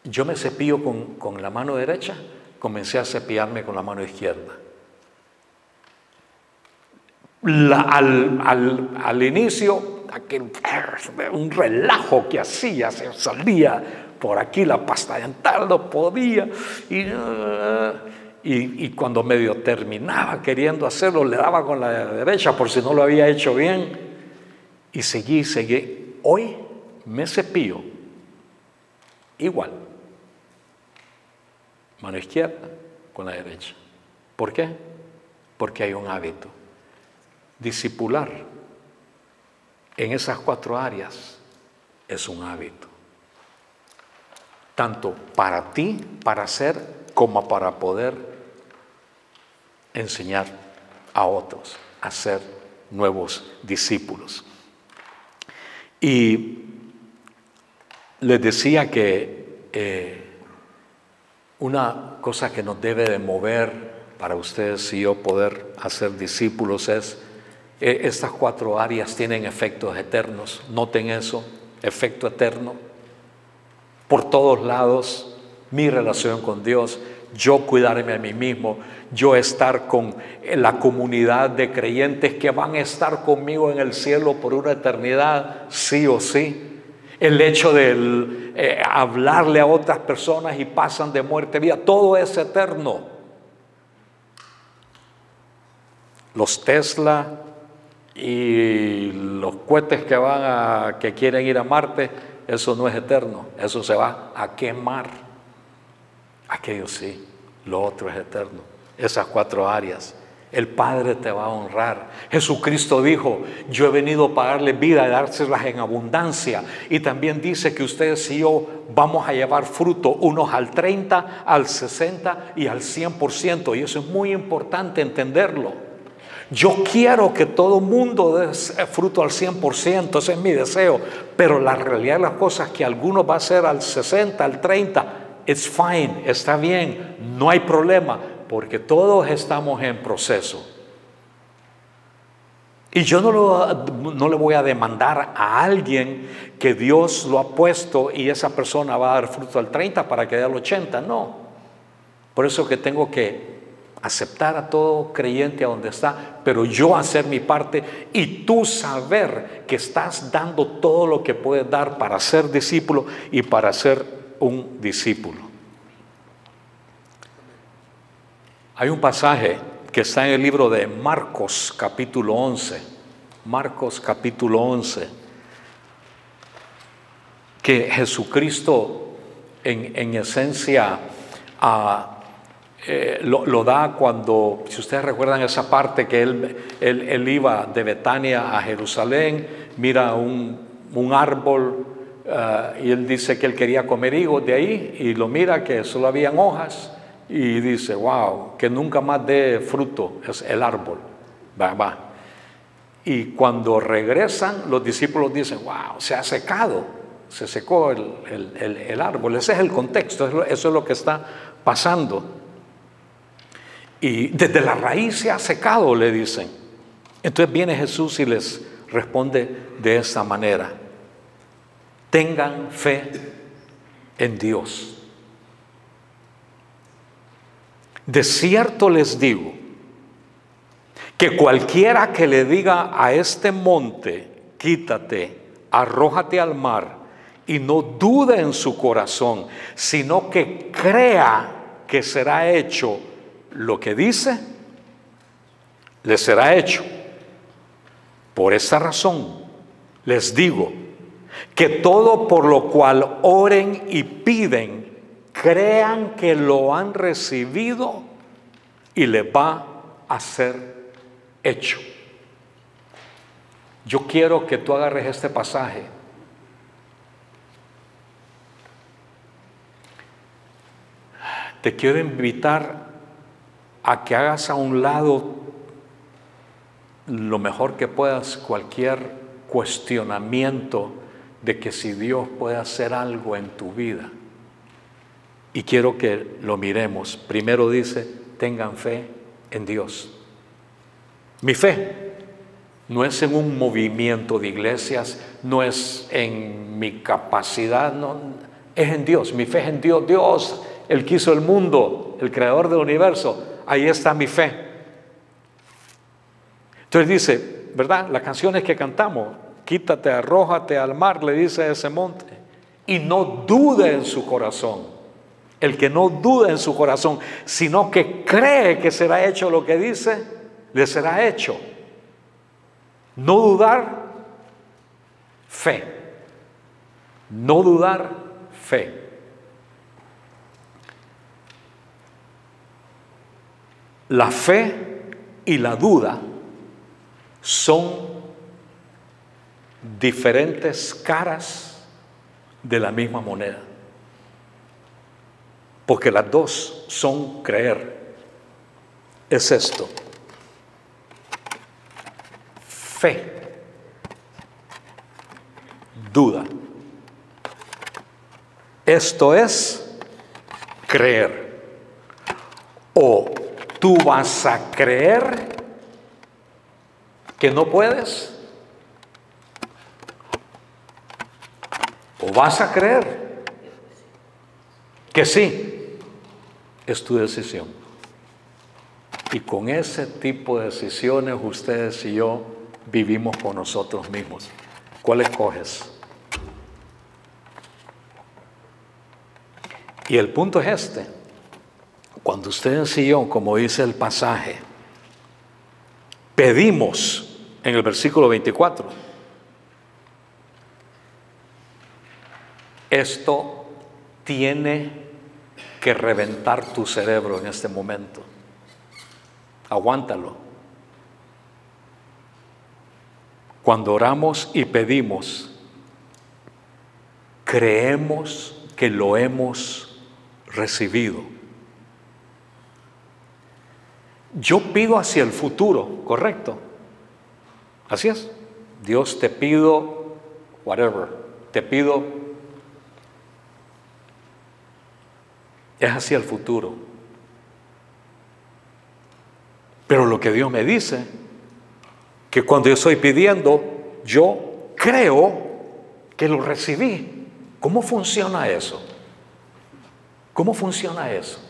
yo me cepillo con, la mano derecha, comencé a cepillarme con la mano izquierda. al, inicio un relajo que hacía, se salía por aquí la pasta dental, no podía. Y, y, cuando medio terminaba queriendo hacerlo, le daba con la derecha por si no lo había hecho bien. Y seguí, seguí. Hoy me cepillo igual. Mano izquierda con la derecha. ¿Por qué? Porque hay un hábito. Discipular en esas cuatro áreas es un hábito. Tanto para ti, para hacer, como para poder enseñar a otros a ser nuevos discípulos. Y Les decía que eh, una cosa que nos debe de mover para ustedes y yo poder hacer discípulos es, eh, estas cuatro áreas tienen efectos eternos, noten eso, efecto eterno. Por todos lados, mi relación con Dios, yo cuidarme a mí mismo, yo estar con la comunidad de creyentes que van a estar conmigo en el cielo por una eternidad, sí o sí. El hecho de eh, hablarle a otras personas y pasan de muerte a vida, todo es eterno. Los Tesla y los cohetes que van a que quieren ir a Marte, eso no es eterno, eso se va a quemar. Aquello sí, lo otro es eterno. Esas cuatro áreas. El Padre te va a honrar. Jesucristo dijo, yo he venido para darle vida y dárselas en abundancia. Y también dice que ustedes y yo vamos a llevar fruto, unos al 30, al 60 y al 100%. Y eso es muy importante entenderlo. Yo quiero que todo mundo dé fruto al 100%, ese es mi deseo. Pero la realidad de las cosas es que algunos va a ser al 60, al 30, it's fine, está bien, no hay problema porque todos estamos en proceso. Y yo no, no, le voy a demandar a alguien que Dios lo ha puesto y esa persona va a dar fruto al 30 para que dé al 80, no. Por eso que tengo que aceptar a todo creyente a donde está, pero yo hacer mi parte y tú saber que estás dando todo lo que puedes dar para ser discípulo y para ser un discípulo. Hay un pasaje que está en el libro de Marcos capítulo 11, Marcos capítulo 11, que Jesucristo en, esencia ah, eh, lo, da cuando, si ustedes recuerdan esa parte que él, él, iba de Betania a Jerusalén, mira un, árbol ah, y él dice que él quería comer higos de ahí y lo mira que solo habían hojas y dice, wow, que nunca más dé fruto es el árbol. Va, va. Y cuando regresan, los discípulos dicen, wow, se ha secado, se secó el, árbol. Ese es el contexto, eso es lo que está pasando. Y desde la raíz se ha secado, le dicen. Entonces viene Jesús y les responde de esta manera. Tengan fe en Dios. De cierto les digo que cualquiera que le diga a este monte, quítate, arrójate al mar, y no dude en su corazón, sino que crea que será hecho lo que dice, le será hecho. Por esa razón les digo que todo por lo cual oren y piden, crean que lo han recibido y le va a ser hecho. Yo quiero que tú agarres este pasaje. Te quiero invitar a que hagas a un lado lo mejor que puedas cualquier cuestionamiento de que si Dios puede hacer algo en tu vida. Y quiero que lo miremos. Primero dice, tengan fe en Dios. Mi fe no es en un movimiento de iglesias, no es en mi capacidad, no, es en Dios. Mi fe es en Dios. Dios, el que hizo el mundo, el creador del universo, ahí está mi fe. Entonces dice, ¿verdad? Las canciones que cantamos, quítate, arrójate al mar, le dice a ese monte, y no dude en su corazón. El que no duda en su corazón, sino que cree que será hecho lo que dice, le será hecho. No dudar, fe. No dudar, fe. La fe y la duda son diferentes caras de la misma moneda porque las dos son creer. Es esto. Fe. Duda. Esto es creer. O tú vas a creer que no puedes. O vas a creer que sí. Es tu decisión. Y con ese tipo de decisiones ustedes y yo vivimos con nosotros mismos. ¿Cuál escoges? Y el punto es este. Cuando ustedes y yo, como dice el pasaje, pedimos en el versículo 24, esto tiene que reventar tu cerebro en este momento. Aguántalo. Cuando oramos y pedimos, creemos que lo hemos recibido. Yo pido hacia el futuro, ¿correcto? Así es. Dios te pido, whatever, te pido, es hacia el futuro. Pero lo que Dios me dice, que cuando yo estoy pidiendo, yo creo que lo recibí. ¿Cómo funciona eso? ¿Cómo funciona eso?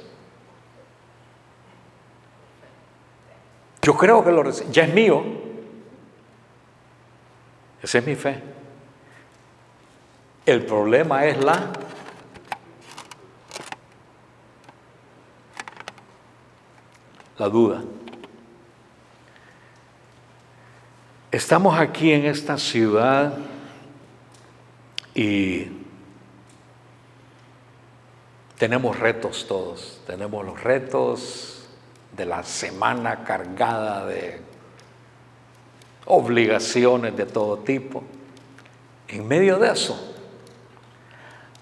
Yo creo que lo recibí. Ya es mío. Esa es mi fe. El problema es la la duda. Estamos aquí en esta ciudad y tenemos retos todos, tenemos los retos de la semana cargada de obligaciones de todo tipo. En medio de eso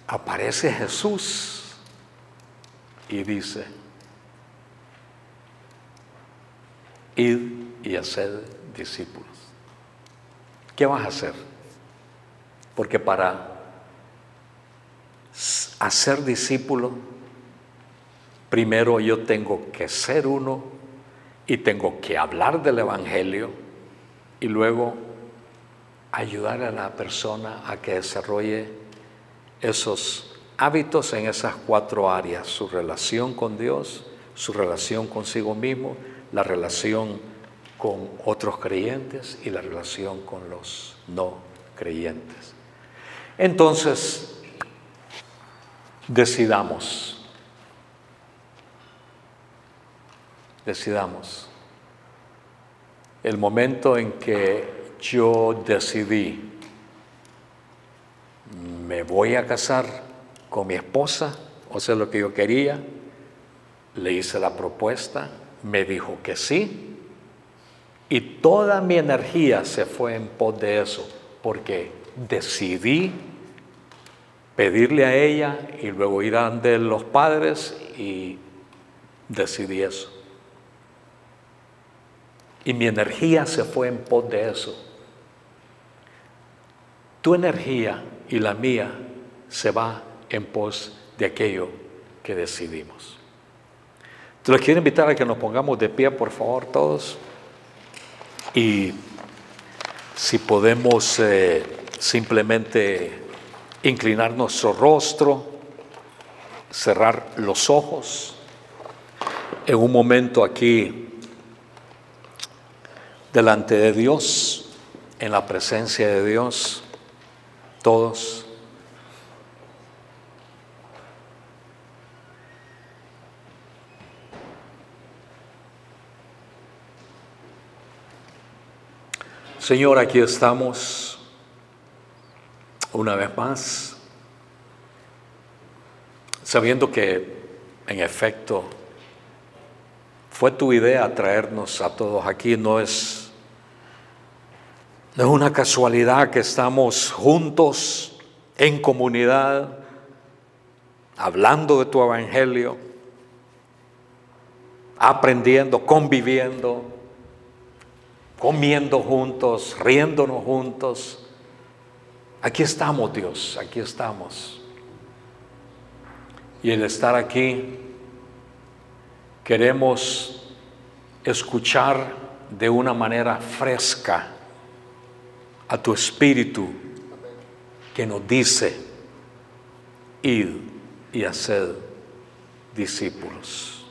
aparece Jesús y dice, id y haced discípulos. ¿Qué vas a hacer? Porque para hacer discípulo, primero yo tengo que ser uno y tengo que hablar del Evangelio y luego ayudar a la persona a que desarrolle esos hábitos en esas cuatro áreas, su relación con Dios, su relación consigo mismo, la relación con otros creyentes y la relación con los no creyentes. Entonces, decidamos, decidamos. El momento en que yo decidí, me voy a casar con mi esposa, o sea, lo que yo quería, le hice la propuesta, me dijo que sí, y toda mi energía se fue en pos de eso, porque decidí pedirle a ella y luego ir a los padres y decidí eso. Y mi energía se fue en pos de eso. Tu energía y la mía se va en pos de aquello que decidimos. Te los quiero invitar a que nos pongamos de pie, por favor, todos. Y si podemos eh, simplemente inclinar nuestro rostro, cerrar los ojos, en un momento aquí delante de Dios, en la presencia de Dios, todos. Señor, aquí estamos una vez más, sabiendo que en efecto fue tu idea traernos a todos aquí, no es, no es una casualidad que estamos juntos en comunidad, hablando de tu evangelio, aprendiendo, conviviendo comiendo juntos, riéndonos juntos. Aquí estamos, Dios, aquí estamos. Y el estar aquí, queremos escuchar de una manera fresca a tu espíritu que nos dice, id y haced discípulos.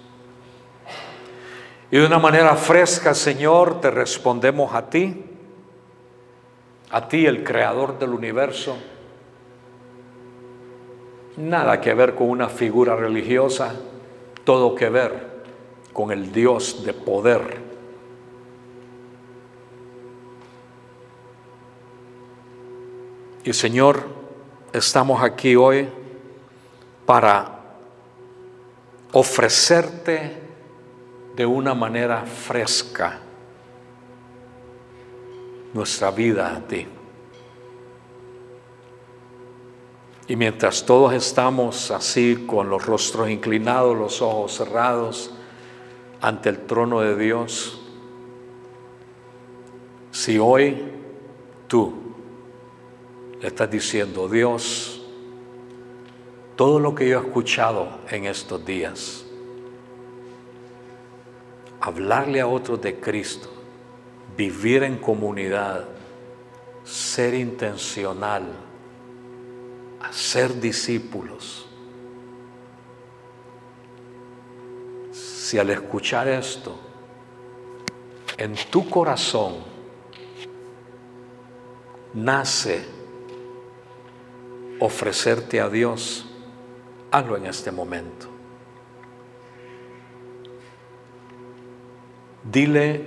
Y de una manera fresca, Señor, te respondemos a ti, a ti el creador del universo. Nada que ver con una figura religiosa, todo que ver con el Dios de poder. Y Señor, estamos aquí hoy para ofrecerte de una manera fresca nuestra vida a ti. Y mientras todos estamos así con los rostros inclinados, los ojos cerrados ante el trono de Dios, si hoy tú le estás diciendo, Dios, todo lo que yo he escuchado en estos días, hablarle a otros de Cristo, vivir en comunidad, ser intencional, hacer discípulos. Si al escuchar esto, en tu corazón nace ofrecerte a Dios, Hazlo en este momento. Dile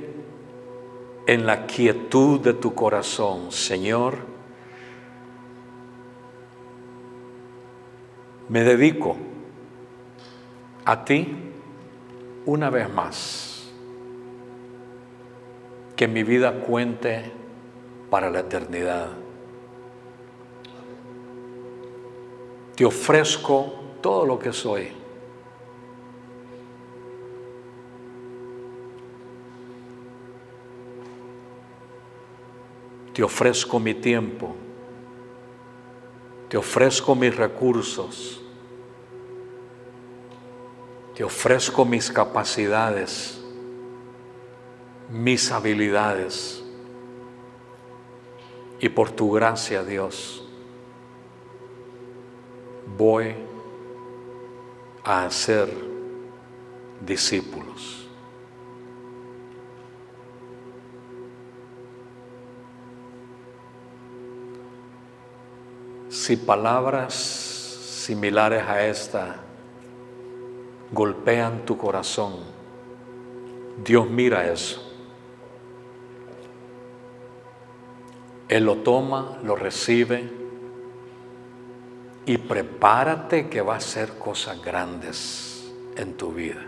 en la quietud de tu corazón, Señor, me dedico a ti una vez más. Que mi vida cuente para la eternidad. Te ofrezco todo lo que soy. Te ofrezco mi tiempo, te ofrezco mis recursos, te ofrezco mis capacidades, mis habilidades. Y por tu gracia, Dios, voy a hacer discípulos. Si palabras similares a esta golpean tu corazón, Dios mira eso. Él lo toma, lo recibe y prepárate que va a hacer cosas grandes en tu vida.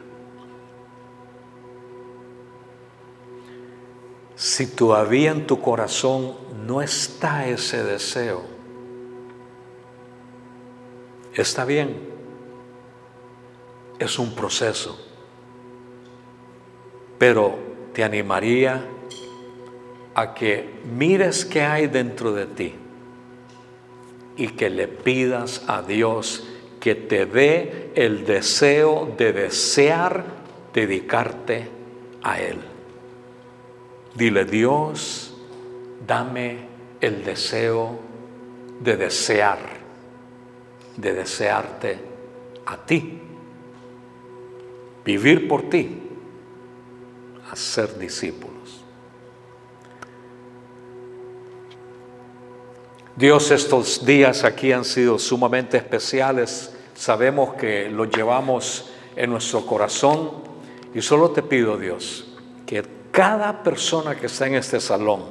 Si todavía en tu corazón no está ese deseo, está bien, es un proceso, pero te animaría a que mires qué hay dentro de ti y que le pidas a Dios que te dé el deseo de desear dedicarte a Él. Dile, Dios, dame el deseo de desear, de desearte a ti, vivir por ti, hacer discípulo. Dios, estos días aquí han sido sumamente especiales. Sabemos que los llevamos en nuestro corazón y solo te pido, Dios, que cada persona que está en este salón,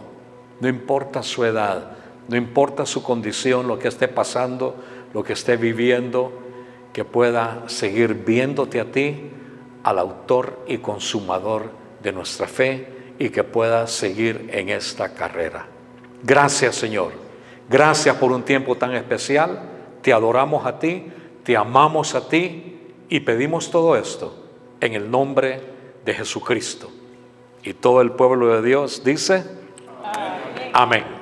no importa su edad, no importa su condición, lo que esté pasando, lo que esté viviendo, que pueda seguir viéndote a ti, al autor y consumador de nuestra fe, y que pueda seguir en esta carrera. Gracias, Señor Gracias por un tiempo tan especial. Te adoramos a ti, te amamos a ti y pedimos todo esto en el nombre de Jesucristo. Y todo el pueblo de Dios dice, amén. amén.